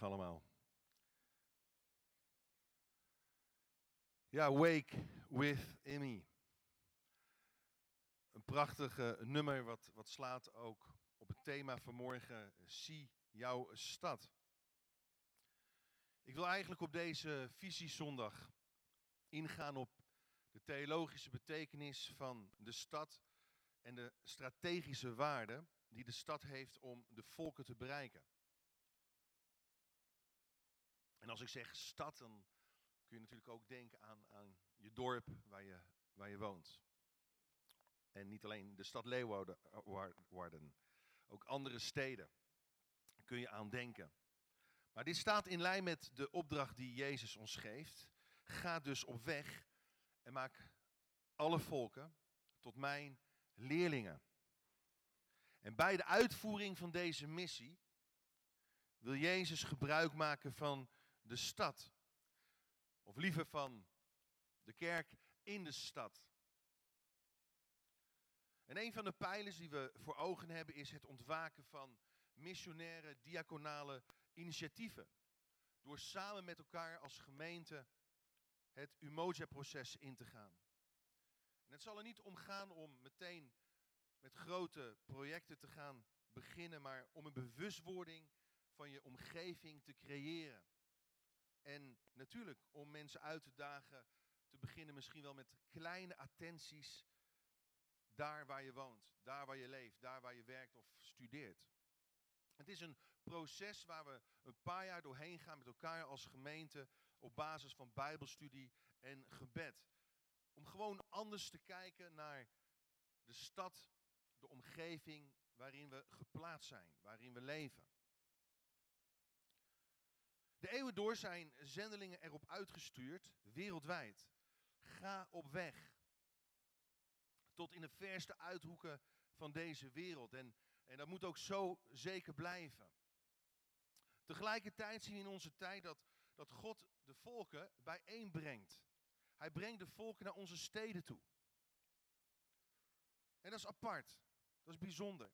Allemaal. Ja, Wake with Emmy. Een prachtig nummer wat, wat slaat ook op het thema van morgen. Zie jouw stad. Ik wil eigenlijk op deze visiezondag ingaan op de theologische betekenis van de stad en de strategische waarde die de stad heeft om de volken te bereiken. En als ik zeg stad, dan kun je natuurlijk ook denken aan, aan je dorp waar je, waar je woont. En niet alleen de stad Leeuwarden, ook andere steden kun je aan denken. Maar dit staat in lijn met de opdracht die Jezus ons geeft. Ga dus op weg en maak alle volken tot mijn leerlingen. En bij de uitvoering van deze missie wil Jezus gebruik maken van de stad. Of liever van de kerk in de stad. En een van de pijlers die we voor ogen hebben is het ontwaken van missionaire, diaconale initiatieven. Door samen met elkaar als gemeente het Umoja-proces in te gaan. Het zal er niet om gaan om meteen met grote projecten te gaan beginnen, maar om een bewustwording van je omgeving te creëren. En natuurlijk om mensen uit te dagen te beginnen misschien wel met kleine attenties daar waar je woont, daar waar je leeft, daar waar je werkt of studeert. Het is een proces waar we een paar jaar doorheen gaan met elkaar als gemeente op basis van bijbelstudie en gebed. Om gewoon anders te kijken naar de stad, de omgeving waarin we geplaatst zijn, waarin we leven. Eeuwen door zijn zendelingen erop uitgestuurd, wereldwijd. Ga op weg. Tot in de verste uithoeken van deze wereld. En, en dat moet ook zo zeker blijven. Tegelijkertijd zien we in onze tijd dat, dat God de volken bijeenbrengt. Hij brengt de volken naar onze steden toe. En dat is apart. Dat is bijzonder.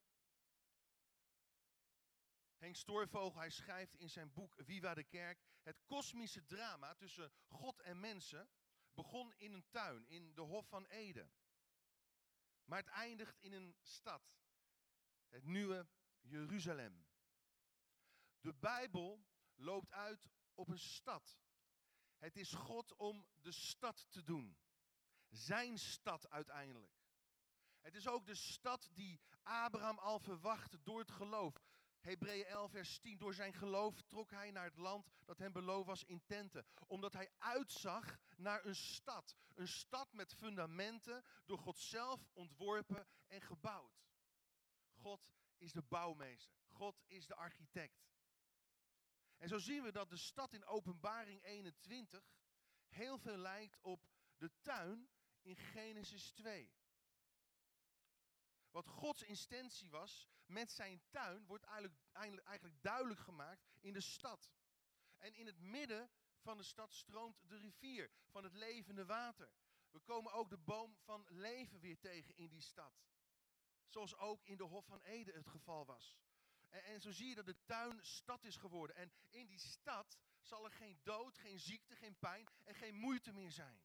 Henk Stoorvogel, hij schrijft in zijn boek Viva de Kerk, het kosmische drama tussen God en mensen begon in een tuin, in de Hof van Eden. Maar het eindigt in een stad, het nieuwe Jeruzalem. De Bijbel loopt uit op een stad. Het is God om de stad te doen. Zijn stad uiteindelijk. Het is ook de stad die Abraham al verwachtte door het geloof. Hebreeën 11, vers 10. Door zijn geloof trok hij naar het land dat hem beloofd was in tenten. Omdat hij uitzag naar een stad. Een stad met fundamenten, door God zelf ontworpen en gebouwd. God is de bouwmeester. God is de architect. En zo zien we dat de stad in Openbaring 21 heel veel lijkt op de tuin in Genesis 2. Wat Gods intentie was met zijn tuin, wordt eigenlijk, eigenlijk duidelijk gemaakt in de stad. En in het midden van de stad stroomt de rivier van het levende water. We komen ook de boom van leven weer tegen in die stad. Zoals ook in de Hof van Eden het geval was. En, en, zo zie je dat de tuin stad is geworden. En in die stad zal er geen dood, geen ziekte, geen pijn en geen moeite meer zijn.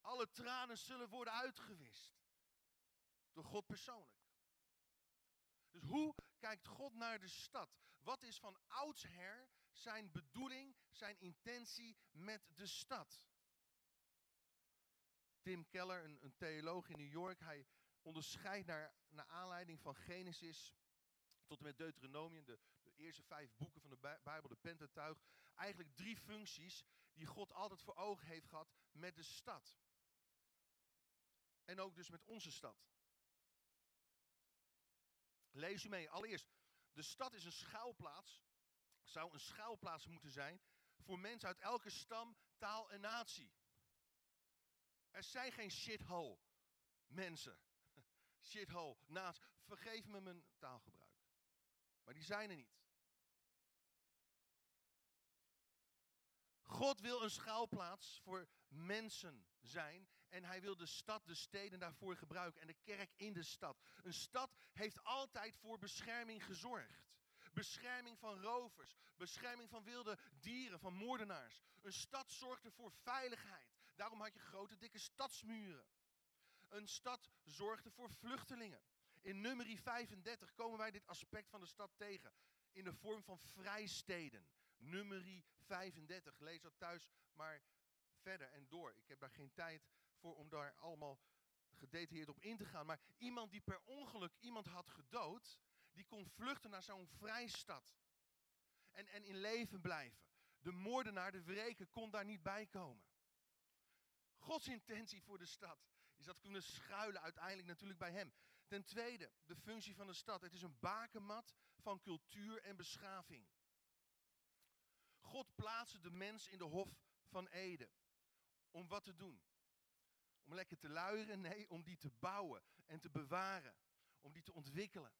Alle tranen zullen worden uitgewist. Door God persoonlijk. Dus hoe kijkt God naar de stad? Wat is van oudsher zijn bedoeling, zijn intentie met de stad? Tim Keller, een, een theoloog in New York, hij onderscheidt naar, naar aanleiding van Genesis tot en met Deuteronomium, de, de eerste vijf boeken van de Bijbel, de Pentateuch, eigenlijk drie functies die God altijd voor ogen heeft gehad met de stad. En ook dus met onze stad. Lees u mee. Allereerst, de stad is een schuilplaats, zou een schuilplaats moeten zijn voor mensen uit elke stam, taal en natie. Er zijn geen shithole mensen. Shithole, naast. Vergeef me mijn taalgebruik. Maar die zijn er niet. God wil een schuilplaats voor mensen zijn. En hij wil de stad, de steden daarvoor gebruiken. En de kerk in de stad. Een stad heeft altijd voor bescherming gezorgd. bescherming van rovers, bescherming van wilde dieren, van moordenaars. Een stad zorgde voor veiligheid. Daarom had je grote, dikke stadsmuren. Een stad zorgde voor vluchtelingen. In nummer 35 komen wij dit aspect van de stad tegen. In de vorm van vrijsteden. Nummer 35. Lees dat thuis maar verder en door. Ik heb daar geen tijd voor om daar allemaal gedetailleerd op in te gaan. Maar iemand die per ongeluk iemand had gedood, die kon vluchten naar zo'n vrijstad. En, en in leven blijven. De moordenaar, de wreker, kon daar niet bij komen. Gods intentie voor de stad is dat kunnen schuilen uiteindelijk natuurlijk bij hem. Ten tweede, de functie van de stad. Het is een bakenmat van cultuur en beschaving. God plaatste de mens in de hof van Eden. Om wat te doen? Om lekker te luieren? Nee, om die te bouwen en te bewaren. Om die te ontwikkelen.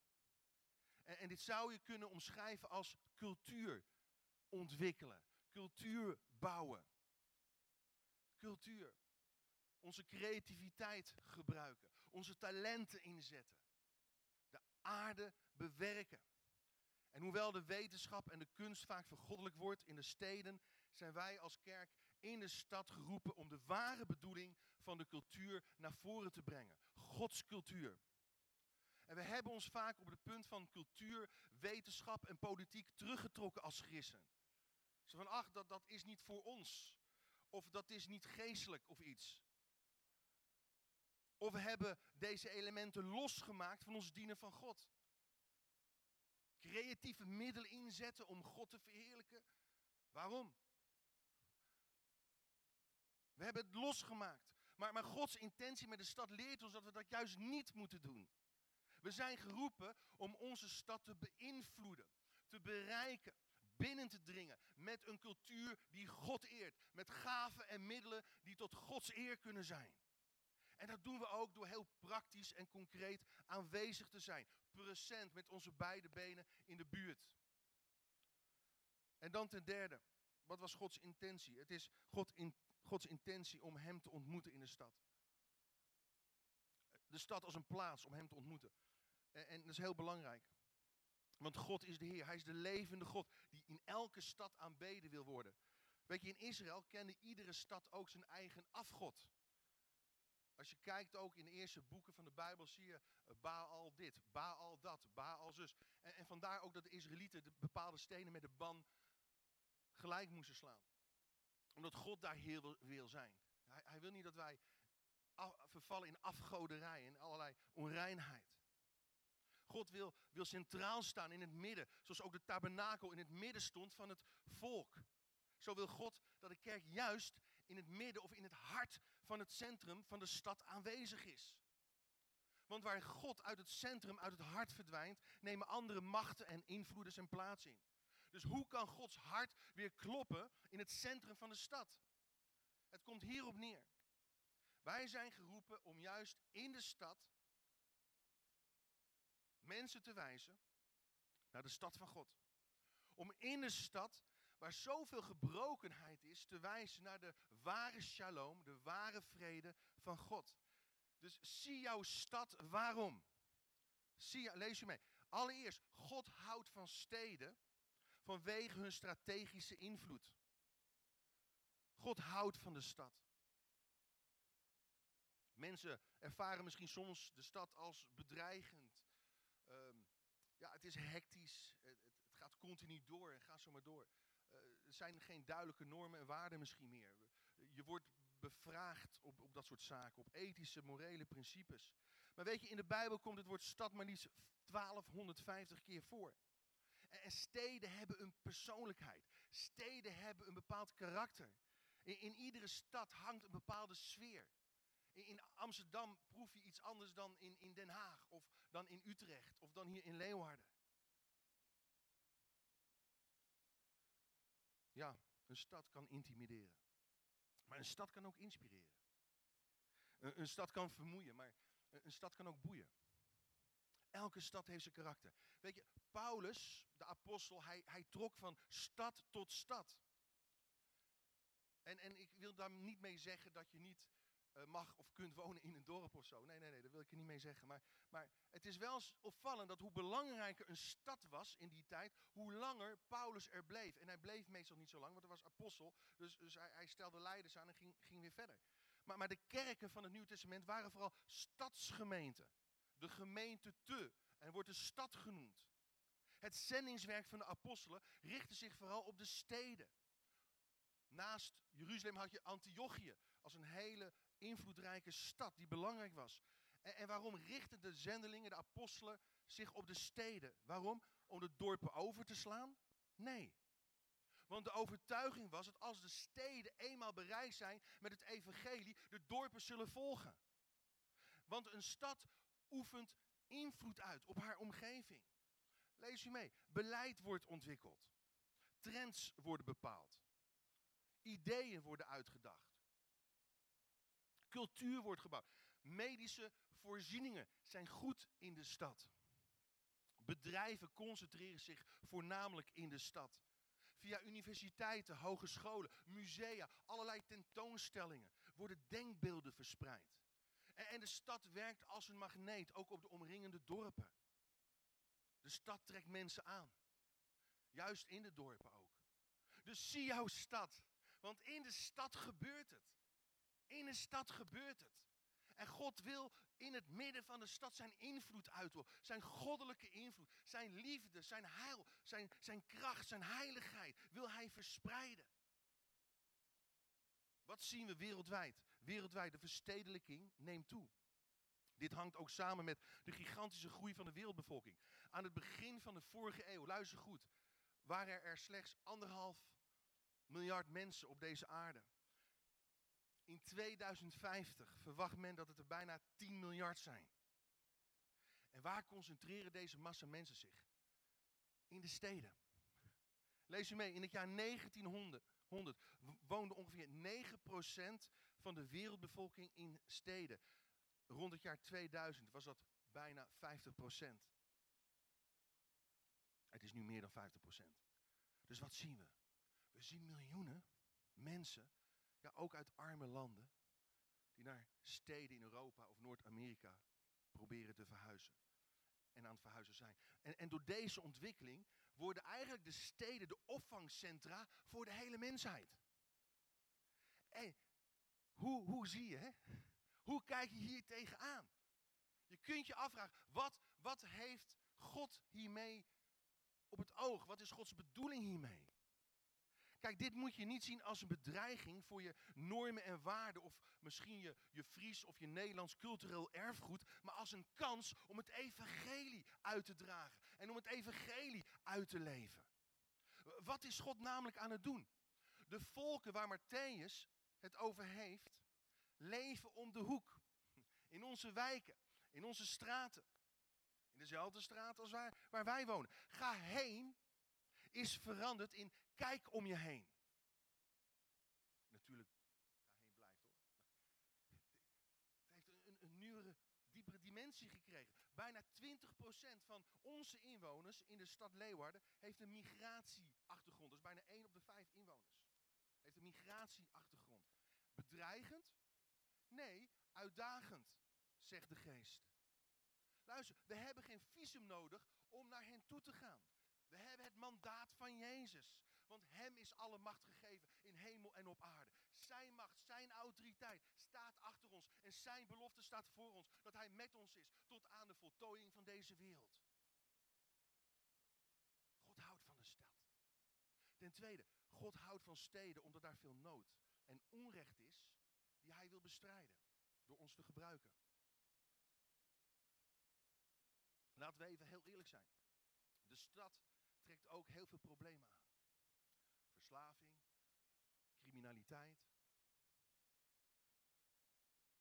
En, en dit zou je kunnen omschrijven als cultuur ontwikkelen. Cultuur bouwen. Cultuur. Onze creativiteit gebruiken. Onze talenten inzetten. De aarde bewerken. En hoewel de wetenschap en de kunst vaak vergoddelijk wordt in de steden, zijn wij als kerk in de stad geroepen om de ware bedoeling van de cultuur naar voren te brengen. Gods cultuur. En we hebben ons vaak op het punt van cultuur, wetenschap en politiek teruggetrokken als christen. Zo van, ach, dat, dat is niet voor ons. Of dat is niet geestelijk of iets. Of we hebben deze elementen losgemaakt van ons dienen van God. Creatieve middelen inzetten om God te verheerlijken. Waarom? We hebben het losgemaakt. Maar, Gods intentie met de stad leert ons dat we dat juist niet moeten doen. We zijn geroepen om onze stad te beïnvloeden, te bereiken, binnen te dringen met een cultuur die God eert. Met gaven en middelen die tot Gods eer kunnen zijn. En dat doen we ook door heel praktisch en concreet aanwezig te zijn. Present met onze beide benen in de buurt. En dan ten derde, wat was Gods intentie? Het is God in, Gods intentie om Hem te ontmoeten in de stad. De stad als een plaats om Hem te ontmoeten. En, en dat is heel belangrijk. Want God is de Heer. Hij is de levende God die in elke stad aanbeden wil worden. Weet je, in Israël kende iedere stad ook zijn eigen afgod. Als je kijkt ook in de eerste boeken van de Bijbel, zie je uh, Baal dit, Baal dat, Baal zus. En, en vandaar ook dat de Israëlieten de bepaalde stenen met de ban gelijk moesten slaan. Omdat God daar heel wil, zijn. Hij, hij, wil niet dat wij vervallen in afgoderij en allerlei onreinheid. God wil, wil centraal staan in het midden, zoals ook de tabernakel in het midden stond van het volk. Zo wil God dat de kerk juist in het midden of in het hart van het centrum van de stad aanwezig is. Want waar God uit het centrum, uit het hart verdwijnt, nemen andere machten en invloeden zijn plaats in. Dus hoe kan Gods hart weer kloppen in het centrum van de stad? Het komt hierop neer. Wij zijn geroepen om juist in de stad mensen te wijzen naar de stad van God. Om in de stad waar zoveel gebrokenheid is, te wijzen naar de ware shalom, de ware vrede van God. Dus zie jouw stad waarom. Zie, lees je mee. Allereerst, God houdt van steden vanwege hun strategische invloed. God houdt van de stad. Mensen ervaren misschien soms de stad als bedreigend. Um, ja, het is hectisch, het, het, gaat continu door en ga zo maar door er zijn geen duidelijke normen en waarden misschien meer. Je wordt bevraagd op, op dat soort zaken, op ethische, morele principes. Maar weet je, in de Bijbel komt het woord stad maar liefst 1250 keer voor. En, en steden hebben een persoonlijkheid. Steden hebben een bepaald karakter. In, in iedere stad hangt een bepaalde sfeer. In, in, Amsterdam proef je iets anders dan in, in Den Haag, of dan in Utrecht, of dan hier in Leeuwarden. Ja, een stad kan intimideren. Maar een stad kan ook inspireren. Een, stad kan vermoeien, maar een stad kan ook boeien. Elke stad heeft zijn karakter. Weet je, Paulus, de apostel, hij, hij trok van stad tot stad. En, en ik wil daar niet mee zeggen dat je niet eh, mag of kunt wonen in een dorp of zo. Nee, nee, nee, dat wil ik er niet mee zeggen. Maar, maar het is wel opvallend dat hoe belangrijker een stad was in die tijd, hoe langer Paulus er bleef. En hij bleef meestal niet zo lang, want hij was apostel. Dus, dus hij, hij stelde leiders aan en ging, ging weer verder. Maar, maar de kerken van het Nieuwe Testament waren vooral stadsgemeenten. De gemeente te. En wordt de stad genoemd. Het zendingswerk van de apostelen richtte zich vooral op de steden. Naast Jeruzalem had je Antiochië als een hele invloedrijke stad die belangrijk was. En, en waarom richtten de zendelingen, de apostelen, zich op de steden? Waarom? Om de dorpen over te slaan? Nee. Want de overtuiging was dat als de steden eenmaal bereid zijn met het evangelie, de dorpen zullen volgen. Want een stad oefent invloed uit op haar omgeving. Lees u mee. Beleid wordt ontwikkeld. Trends worden bepaald. Ideeën worden uitgedacht. Cultuur wordt gebouwd. Medische voorzieningen zijn goed in de stad. Bedrijven concentreren zich voornamelijk in de stad. Via universiteiten, hogescholen, musea, allerlei tentoonstellingen worden denkbeelden verspreid. En, de stad werkt als een magneet, ook op de omringende dorpen. De stad trekt mensen aan. Juist in de dorpen ook. Dus zie jouw stad. Want in de stad gebeurt het. In de stad gebeurt het. En God wil in het midden van de stad zijn invloed uitoefenen. Zijn goddelijke invloed. Zijn liefde, zijn heil, zijn, zijn kracht, zijn heiligheid wil hij verspreiden. Wat zien we wereldwijd? Wereldwijd, de verstedelijking neemt toe. Dit hangt ook samen met de gigantische groei van de wereldbevolking. Aan het begin van de vorige eeuw, luister goed, waren er slechts anderhalf miljard mensen op deze aarde. In 2050 verwacht men dat het er bijna 10 miljard zijn. En waar concentreren deze massa mensen zich? In de steden. Lees u mee, in het jaar 1900 woonde ongeveer 9% van de wereldbevolking in steden. Rond het jaar 2000 was dat bijna 50%. Het is nu meer dan 50%. Dus wat zien we? We zien miljoenen mensen ja, ook uit arme landen, die naar steden in Europa of Noord-Amerika proberen te verhuizen. En aan het verhuizen zijn. En, en door deze ontwikkeling worden eigenlijk de steden de opvangcentra voor de hele mensheid. En hoe, hoe zie je, hè? Hoe kijk je hier tegenaan? Je kunt je afvragen, wat, wat heeft God hiermee op het oog? Wat is Gods bedoeling hiermee? Kijk, dit moet je niet zien als een bedreiging voor je normen en waarden of misschien je, je Fries of je Nederlands cultureel erfgoed, maar als een kans om het evangelie uit te dragen en om het evangelie uit te leven. Wat is God namelijk aan het doen? De volken waar Matthäus het over heeft, leven om de hoek. In onze wijken, in onze straten. In dezelfde straat als waar, waar wij wonen. Ga heen is veranderd in kijk om je heen. Natuurlijk, ga heen blijft hoor. Het heeft een, een, nieuwere, diepere dimensie gekregen. Bijna 20% van onze inwoners in de stad Leeuwarden heeft een migratieachtergrond. Dus bijna 1 op de 5 inwoners heeft een migratieachtergrond. Bedreigend? Nee, uitdagend, zegt de geest. Luister, we hebben geen visum nodig om naar hen toe te gaan. We hebben het mandaat van Jezus. Want Hem is alle macht gegeven in hemel en op aarde. Zijn macht, Zijn autoriteit staat achter ons. En Zijn belofte staat voor ons. Dat Hij met ons is tot aan de voltooiing van deze wereld. God houdt van de stad. Ten tweede, God houdt van steden omdat daar veel nood en onrecht is die Hij wil bestrijden door ons te gebruiken. Laten we even heel eerlijk zijn. De stad trekt ook heel veel problemen aan. Verslaving, criminaliteit,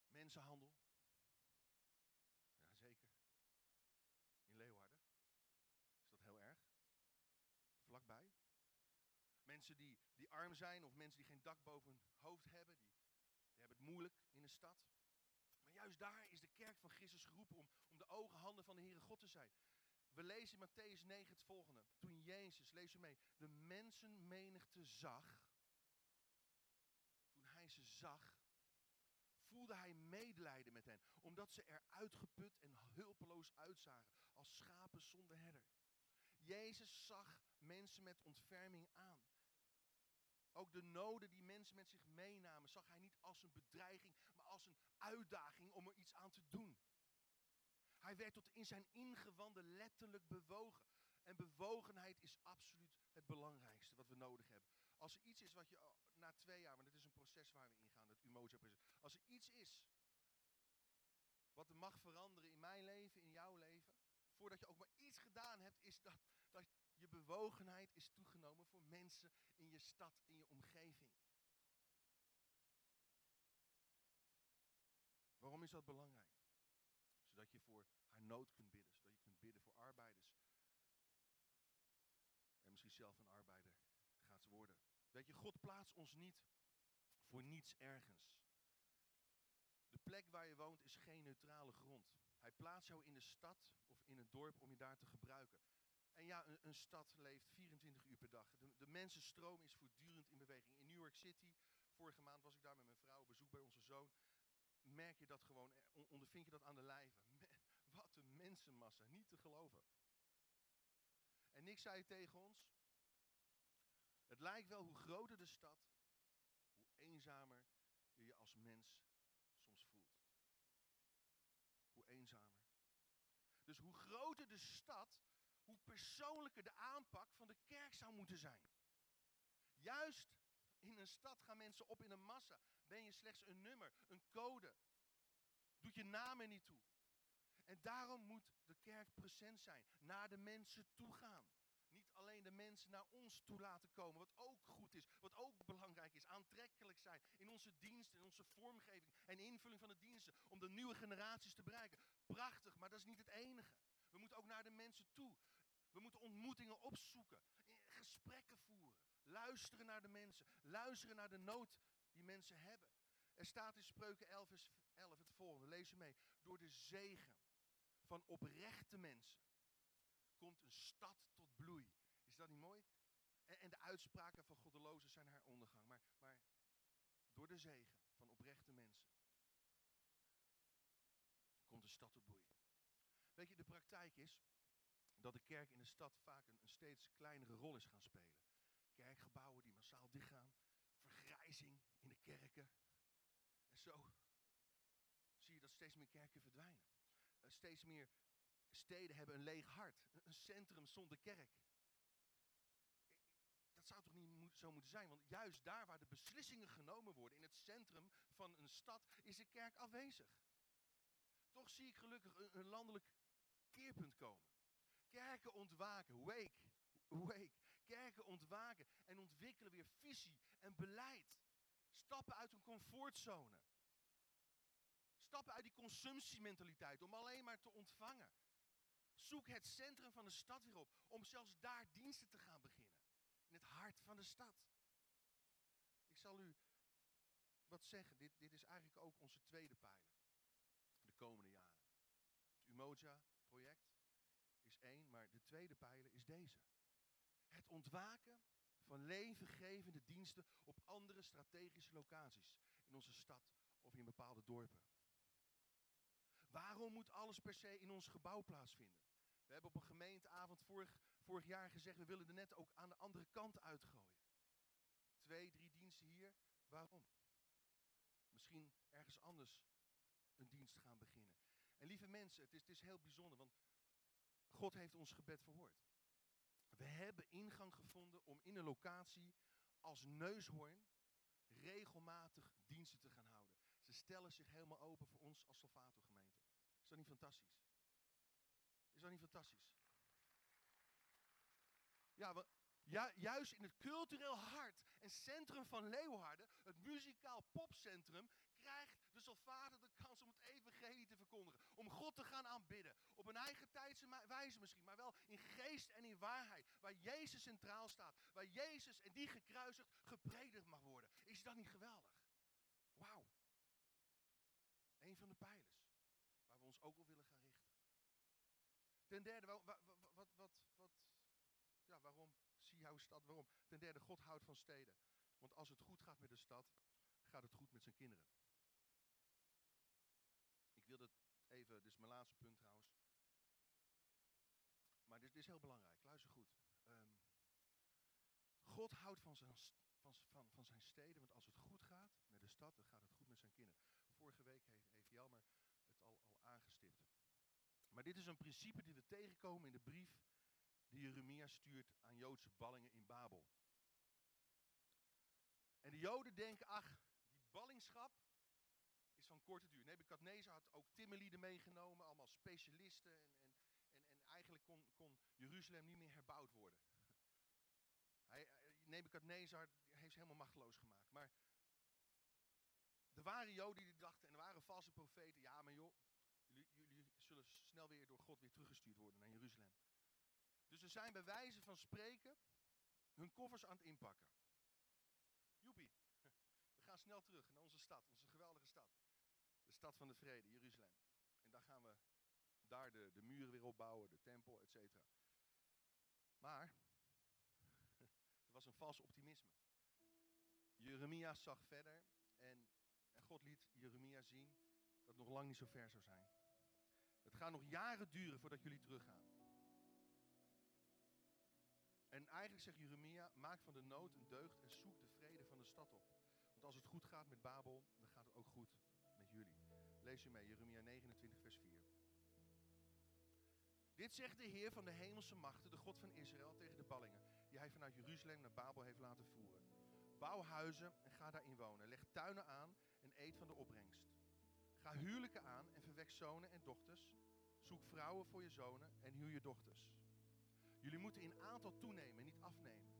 mensenhandel. Jazeker. In Leeuwarden is dat heel erg. Vlakbij. Mensen die, die arm zijn of mensen die geen dak boven hun hoofd hebben, die, die hebben het moeilijk in de stad. Maar juist daar is de kerk van Christus geroepen om, om de ogen, handen van de Heere God te zijn. We lezen in Matthäus 9 het volgende. Toen Jezus, lees u mee, de mensenmenigte zag. Toen hij ze zag, voelde hij medelijden met hen, omdat ze er uitgeput en hulpeloos uitzagen, als schapen zonder herder. Jezus zag mensen met ontferming. Ook de noden die mensen met zich meenamen, zag hij niet als een bedreiging, maar als een uitdaging om er iets aan te doen. Hij werd tot in zijn ingewanden letterlijk bewogen. En bewogenheid is absoluut het belangrijkste wat we nodig hebben. Als er iets is wat je na twee jaar, want het is een proces waar we ingaan, het Umoja-proces. Als er iets is wat er mag veranderen in mijn leven, in jouw leven, voordat je ook maar gedaan hebt, is dat, dat je bewogenheid is toegenomen voor mensen in je stad, in je omgeving. Waarom is dat belangrijk? Zodat je voor haar nood kunt bidden, zodat je kunt bidden voor arbeiders. En misschien zelf een arbeider gaat worden. Weet je, God plaatst ons niet voor niets ergens. De plek waar je woont is geen neutrale grond. Hij plaatst jou in de stad in het dorp om je daar te gebruiken. En ja, een, een stad leeft 24 uur per dag. De, de mensenstroom is voortdurend in beweging. In New York City, vorige maand was ik daar met mijn vrouw bezoek bij onze zoon. Merk je dat gewoon, eh, ondervind je dat aan de lijve. Wat een mensenmassa, niet te geloven. En Nick zei tegen ons, het lijkt wel hoe groter de stad, hoe eenzamer je als mens soms voelt. Hoe eenzamer. Dus hoe groter de stad, hoe persoonlijker de aanpak van de kerk zou moeten zijn. Juist in een stad gaan mensen op in een massa. Ben je slechts een nummer, een code. Doet je naam er niet toe. En daarom moet de kerk present zijn. Naar de mensen toe gaan. Alleen de mensen naar ons toe laten komen, wat ook goed is, wat ook belangrijk is. Aantrekkelijk zijn in onze diensten, in onze vormgeving en invulling van de diensten. Om de nieuwe generaties te bereiken. Prachtig, maar dat is niet het enige. We moeten ook naar de mensen toe. We moeten ontmoetingen opzoeken, gesprekken voeren, luisteren naar de mensen, luisteren naar de nood die mensen hebben. Er staat in Spreuken 11, vers 11 het volgende, lees mee. Door de zegen van oprechte mensen komt een stad tot bloei. Dat niet mooi? En, en de uitspraken van goddelozen zijn haar ondergang. Maar, maar door de zegen van oprechte mensen komt de stad tot bloei. Weet je, de praktijk is dat de kerk in de stad vaak een, steeds kleinere rol is gaan spelen. Kerkgebouwen die massaal dichtgaan, vergrijzing in de kerken. En zo zie je dat steeds meer kerken verdwijnen. Uh, steeds meer steden hebben een leeg hart. Een centrum zonder kerk. Zo moeten zijn? Want juist daar waar de beslissingen genomen worden, in het centrum van een stad, is de kerk afwezig. Toch zie ik gelukkig een, een landelijk keerpunt komen. Kerken ontwaken, wake, wake. Kerken ontwaken en ontwikkelen weer visie en beleid. Stappen uit een comfortzone. Stappen uit die consumptiementaliteit om alleen maar te ontvangen. Zoek het centrum van de stad weer op om zelfs daar diensten te gaan beginnen. In het hart van de stad. Ik zal u wat zeggen. Dit, dit is eigenlijk ook onze tweede pijler. De komende jaren. Het Umoja-project is één, maar de tweede pijler is deze. Het ontwaken van levengevende diensten op andere strategische locaties in onze stad of in bepaalde dorpen. Waarom moet alles per se in ons gebouw plaatsvinden? We hebben op een gemeenteavond vorig, vorig jaar gezegd, we willen de net ook aan de andere kant uitgooien. Twee, drie diensten hier. Waarom? Misschien ergens anders een dienst gaan beginnen. En lieve mensen, het is, het is heel bijzonder, want God heeft ons gebed verhoord. We hebben ingang gevonden om in een locatie als neushoorn regelmatig diensten te gaan houden. Ze stellen zich helemaal open voor ons als Salvator gemeente. Is dat niet fantastisch? Is dat niet fantastisch? Ja, want ju juist in het cultureel hart en centrum van Leeuwarden, het muzikaal popcentrum, krijgt de Salvator de kans om het evangelie te verkondigen. Om God te gaan aanbidden. Op een eigen tijdse wijze misschien, maar wel in geest en in waarheid. Waar Jezus centraal staat. Waar Jezus en die gekruisigd gepredikt mag worden. Is dat niet geweldig? Wauw. Een van de pijlers waar we ons ook op willen gaan richten. Ten derde, wat, wat, wat, waarom zie jouw stad? Waarom? Ten derde, God houdt van steden. Want als het goed gaat met de stad, gaat het goed met zijn kinderen. dit is mijn laatste punt trouwens. Maar dit, is heel belangrijk, luister goed. Ehm, God houdt van zijn, van, van, van zijn steden, want als het goed gaat met de stad, dan gaat het goed met zijn kinderen. Vorige week heeft, heeft Jelmer het al, al aangestipt. Maar dit is een principe die we tegenkomen in de brief die Jeremia stuurt aan Joodse ballingen in Babel. En de Joden denken, ach, die ballingschap is van korte duur. Nebukadnezar had ook timmerlieden meegenomen, allemaal specialisten. En, en, en, en eigenlijk kon, kon Jeruzalem niet meer herbouwd worden. Hij, heeft ze helemaal machteloos gemaakt. Maar er waren Joden die dachten, en er waren valse profeten, ja maar joh, jullie, jullie zullen snel weer door God weer teruggestuurd worden naar Jeruzalem. Dus ze zijn bij wijze van spreken hun koffers aan het inpakken. Joepie, we gaan snel terug naar onze stad, onze geweldige stad. De stad van de vrede, Jeruzalem. En daar gaan we daar de, de muren weer opbouwen, de tempel, et cetera. Maar er was een vals optimisme. Jeremia zag verder en, en God liet Jeremia zien dat het nog lang niet zo ver zou zijn. Het gaat nog jaren duren voordat jullie teruggaan. En eigenlijk zegt Jeremia, maak van de nood een deugd en zoek de vrede van de stad op. Want als het goed gaat met Babel, dan gaat het ook goed met jullie. Lees u mee, Jeremia 29, vers 4. Dit zegt de Heer van de hemelse machten, de God van Israël, tegen de ballingen, die hij vanuit Jeruzalem naar Babel heeft laten voeren. Bouw huizen en ga daarin wonen. Leg tuinen aan en eet van de opbrengst. Ga huwelijken aan en verwek zonen en dochters. Zoek vrouwen voor je zonen en huw je dochters. Jullie moeten in aantal toenemen, niet afnemen.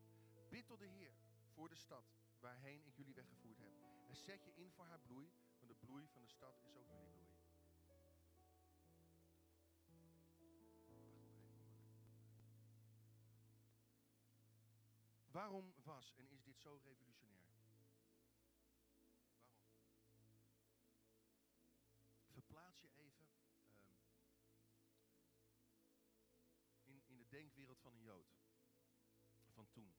Bid tot de Heer voor de stad waarheen ik jullie weggevoerd heb. En zet je in voor haar bloei, want de bloei van de stad is ook jullie bloei. Waarom was en is dit zo revolutionair? Denkwereld van een Jood. Van toen.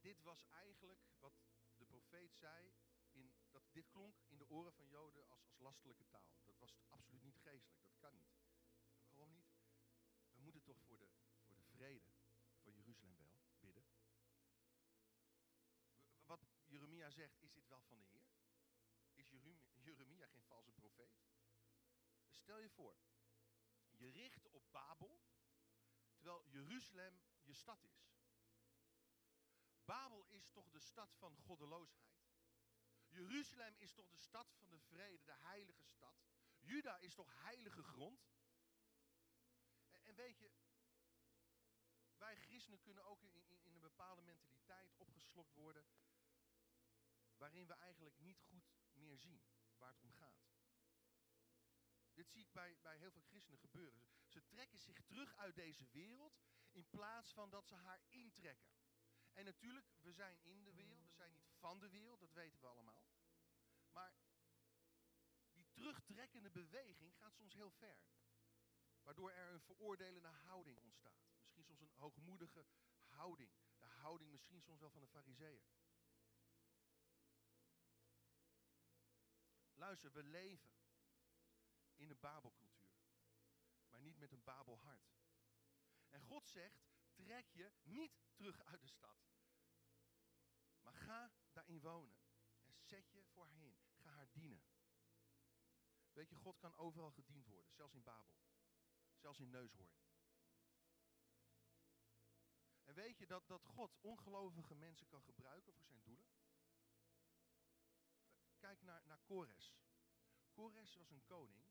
Dit, was eigenlijk wat de profeet zei. In, dat, dit klonk in de oren van Joden als, als lastelijke taal. Dat was absoluut niet geestelijk. Dat kan niet. Waarom niet? We moeten toch voor de, voor de vrede van Jeruzalem wel bidden. Wat Jeremia zegt, is dit wel van de Heer? Is Jeremia geen valse profeet? Stel je voor, je richt op Babel, terwijl Jeruzalem je stad is. Babel is toch de stad van goddeloosheid. Jeruzalem is toch de stad van de vrede, de heilige stad. Juda is toch heilige grond. En, en weet je, wij christenen kunnen ook in, in, in een bepaalde mentaliteit opgeslokt worden. waarin we eigenlijk niet goed meer zien waar het om gaat. Dit zie ik bij, bij heel veel christenen gebeuren. Ze, trekken zich terug uit deze wereld in plaats van dat ze haar intrekken. En natuurlijk, we zijn in de wereld, we zijn niet van de wereld, dat weten we allemaal. Maar die terugtrekkende beweging gaat soms heel ver. Waardoor er een veroordelende houding ontstaat. Misschien soms een hoogmoedige houding. De houding misschien soms wel van de fariseeër. Luister, we leven in een Babelcultuur. Maar niet met een Babelhart. En God zegt, trek je niet terug uit de stad. Maar ga daarin wonen. En zet je voor haar in. Ga haar dienen. Weet je, God kan overal gediend worden. Zelfs in Babel. Zelfs in Neushoorn. En weet je dat, dat God ongelovige mensen kan gebruiken voor zijn doelen? Kijk naar, naar Kores. Kores was een koning.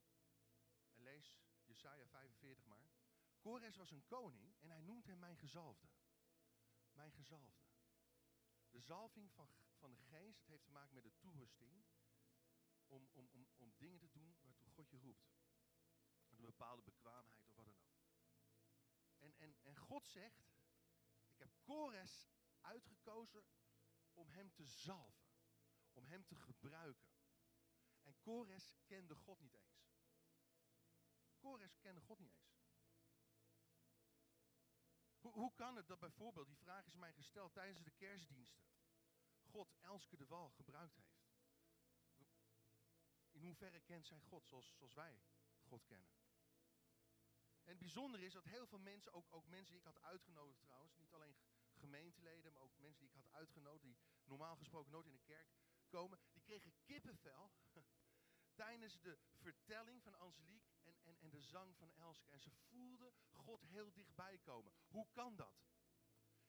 Lees Jesaja 45 maar. Kores was een koning en hij noemt hem mijn gezalfde. Mijn gezalfde. De zalving van, van de geest, het heeft te maken met de toerusting. Om, om, om, om dingen te doen waartoe God je roept. Een bepaalde bekwaamheid of wat dan ook. En, en, en God zegt, ik heb Kores uitgekozen om hem te zalven. Om hem te gebruiken. En Kores kende God niet eens. Kores kende God niet eens. Hoe, hoe kan het dat bijvoorbeeld, die vraag is mij gesteld tijdens de kerstdiensten, God Elske de Wal gebruikt heeft? Ik hoeverre kent zij God zoals, zoals wij God kennen. En het bijzondere is dat heel veel mensen, ook, ook mensen die ik had uitgenodigd trouwens, niet alleen gemeenteleden, maar ook mensen die ik had uitgenodigd, die normaal gesproken nooit in de kerk komen, die kregen kippenvel tijdens de vertelling van Angelique en, en, en de zang van Elske. En ze voelden God heel dichtbij komen. Hoe kan dat?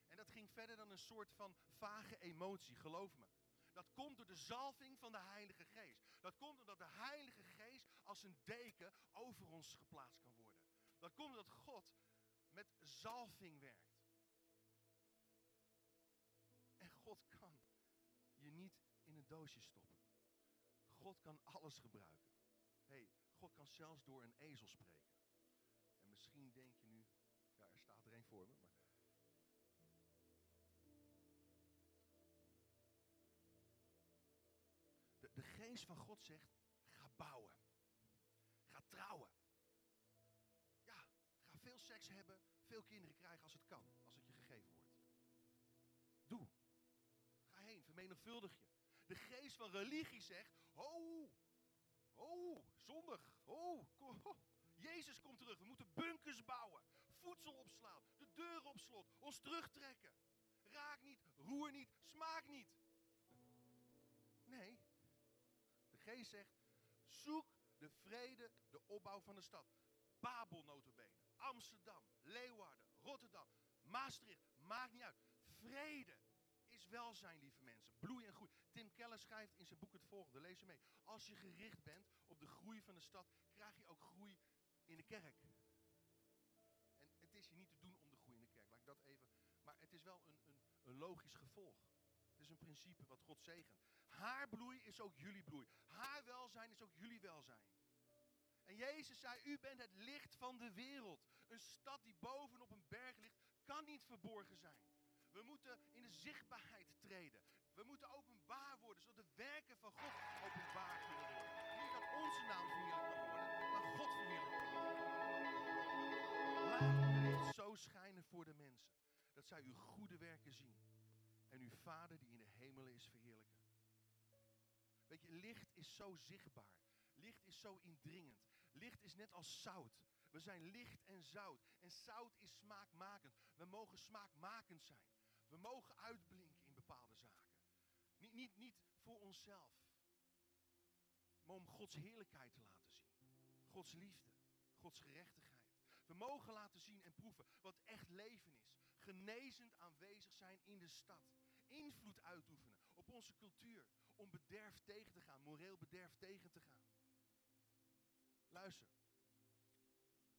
En dat ging verder dan een soort van vage emotie, geloof me. Dat komt door de zalving van de Heilige Geest. Dat komt omdat de Heilige Geest als een deken over ons geplaatst kan worden. Dat komt omdat God met zalving werkt. En God kan je niet in een doosje stoppen. God kan alles gebruiken. hey, God kan zelfs door een ezel spreken. En misschien denk je nu, ja, er staat er één voor me, maar De, de geest van God zegt, ga bouwen. Ga trouwen. Ja, ga veel seks hebben, veel kinderen krijgen als het kan, als het je gegeven wordt. Doe. Ga heen, vermenigvuldig je. De geest van religie zegt, ho, ho, zondig, kom, Jezus komt terug. We moeten bunkers bouwen, voedsel opslaan, de deuren op slot, ons terugtrekken. Raak niet, roer niet, smaak niet. Nee, geest zegt, zoek de vrede, de opbouw van de stad. Babel notabene, Amsterdam, Leeuwarden, Rotterdam, Maastricht, maakt niet uit. Vrede is welzijn, lieve mensen. Bloei en groei. Tim Keller schrijft in zijn boek het volgende, lees je mee. Als je gericht bent op de groei van de stad, krijg je ook groei in de kerk. En het is hier niet te doen om de groei in de kerk, laat ik dat even. Maar het is wel een, een, een logisch gevolg. Het is een principe wat God zegent. Haar bloei is ook jullie bloei. Haar welzijn is ook jullie welzijn. En Jezus zei, u bent het licht van de wereld. Een stad die bovenop een berg ligt, kan niet verborgen zijn. We moeten in de zichtbaarheid treden. We moeten openbaar worden, zodat de werken van God openbaar kunnen worden. Niet dat onze naam verheerlijk kan worden, maar God verheerlijk kan worden. Laat uw licht zo schijnen voor de mensen, dat zij uw goede werken zien. En uw Vader die in de hemelen is verheerlijken. Weet je, licht is zo zichtbaar. Licht is zo indringend. Licht is net als zout. We zijn licht en zout. En zout is smaakmakend. We mogen smaakmakend zijn. We mogen uitblinken. Niet, niet, voor onszelf. Maar om Gods heerlijkheid te laten zien. Gods liefde. Gods gerechtigheid. We mogen laten zien en proeven wat echt leven is. Genezend aanwezig zijn in de stad. Invloed uitoefenen op onze cultuur, om bederf tegen te gaan, moreel bederf tegen te gaan. Luister.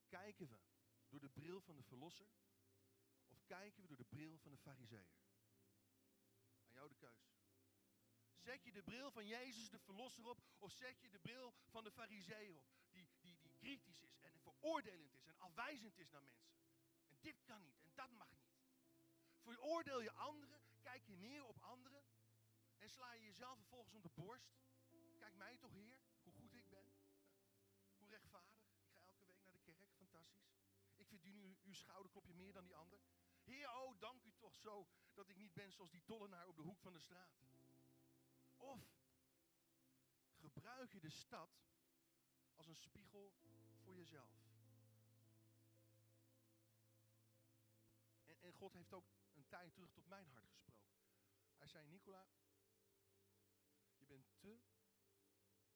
Kijken we door de bril van de verlosser of kijken we door de bril van de fariseer? Aan jou de keus. Zet je de bril van Jezus de verlosser op of zet je de bril van de fariseer op? Die, die, die kritisch is en veroordelend is en afwijzend is naar mensen. En dit kan niet en dat mag niet. Veroordeel je anderen, kijk je neer op anderen en sla je jezelf vervolgens om de borst. Kijk mij toch, Heer, hoe goed ik ben. Hoe rechtvaardig. Ik ga elke week naar de kerk, fantastisch. Ik verdien u, uw schouderklopje meer dan die ander. Heer, oh, dank u toch zo dat ik niet ben zoals die tollenaar op de hoek van de straat. Of gebruik je de stad als een spiegel voor jezelf. En, en God heeft ook een tijd terug tot mijn hart gesproken. Hij zei, Nicola, bent te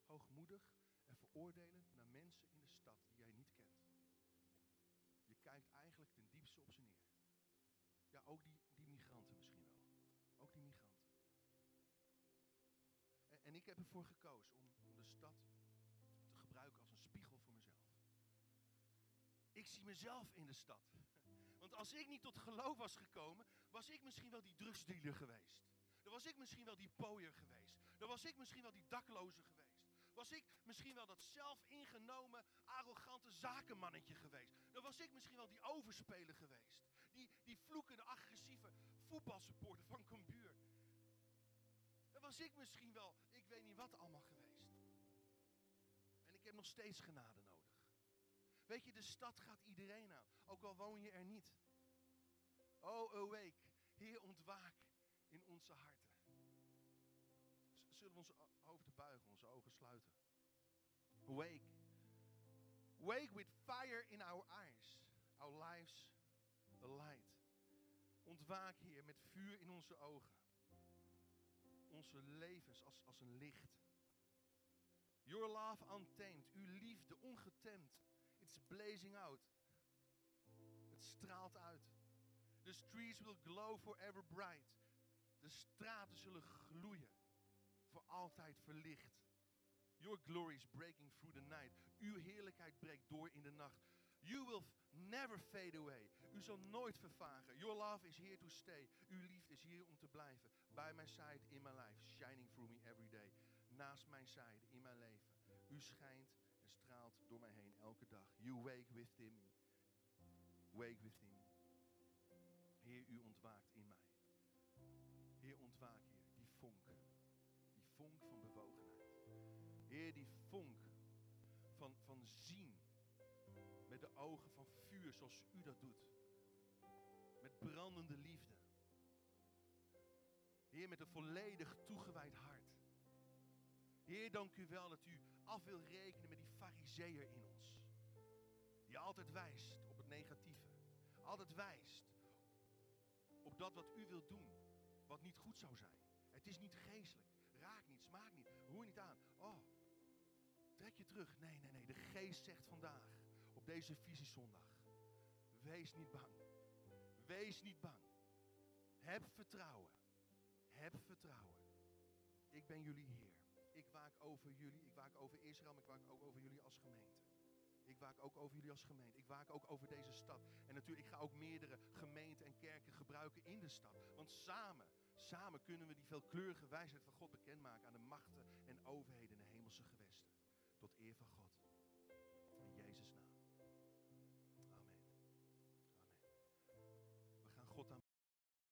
hoogmoedig en veroordelend naar mensen in de stad die jij niet kent. Je kijkt eigenlijk ten diepste op ze neer. Ja, ook die, ik heb ervoor gekozen om, de stad te gebruiken als een spiegel voor mezelf. Ik zie mezelf in de stad. Want als ik niet tot geloof was gekomen, was ik misschien wel die drugsdealer geweest. Dan was ik misschien wel die pooier geweest. Dan was ik misschien wel die dakloze geweest. Was ik misschien wel dat zelfingenomen, arrogante zakenmannetje geweest. Dan was ik misschien wel die overspeler geweest. Die, die vloekende, agressieve voetbalsupporter van Cambuur. Was ik misschien wel, ik weet niet wat allemaal geweest. En ik heb nog steeds genade nodig. Weet je, de stad gaat iedereen aan. Ook al woon je er niet. Oh, awake. Heer, ontwaak in onze harten. Zullen we onze hoofden buigen, onze ogen sluiten? Wake. Wake with fire in our eyes. Our lives, the light. Ontwaak, Heer, met vuur in onze ogen. Onze levens als, als een licht. Your love untamed. Uw liefde ongetemd. It's blazing out. Het straalt uit. The streets will glow forever bright. De straten zullen gloeien. Voor altijd verlicht. Your glory is breaking through the night. Uw heerlijkheid breekt door in de nacht. You will never fade away. U zal nooit vervagen. Your love is here to stay. Uw liefde is hier om te blijven. By my side in my life, shining through me every day. Naast mijn zijde in mijn leven. U schijnt en straalt door mij heen elke dag. You wake within me. Wake within me. Heer, u ontwaakt in mij. Heer, ontwaak hier. Die vonk. Die vonk van bewogenheid. Heer, die vonk van, van zien. Met de ogen van vuur zoals u dat doet. Met brandende liefde. Met een volledig toegewijd hart. Heer, dank u wel dat u af wil rekenen met die fariseer in ons. Die altijd wijst op het negatieve. Altijd wijst op dat wat u wilt doen. Wat niet goed zou zijn. Het is niet geestelijk. Raak niet, smaak niet, roer niet aan. Oh, trek je terug. Nee, nee, nee. De geest zegt vandaag, op deze visiezondag. Wees niet bang. Wees niet bang. Heb vertrouwen. Heb vertrouwen. Ik ben jullie Heer. Ik waak over jullie. Ik waak over Israël, maar ik waak ook over jullie als gemeente. Ik waak ook over jullie als gemeente. Ik waak ook over deze stad. En natuurlijk, ik ga ook meerdere gemeenten en kerken gebruiken in de stad. Want samen, samen kunnen we die veelkleurige wijsheid van God bekendmaken aan de machten en overheden in de hemelse gewesten. Tot eer van God.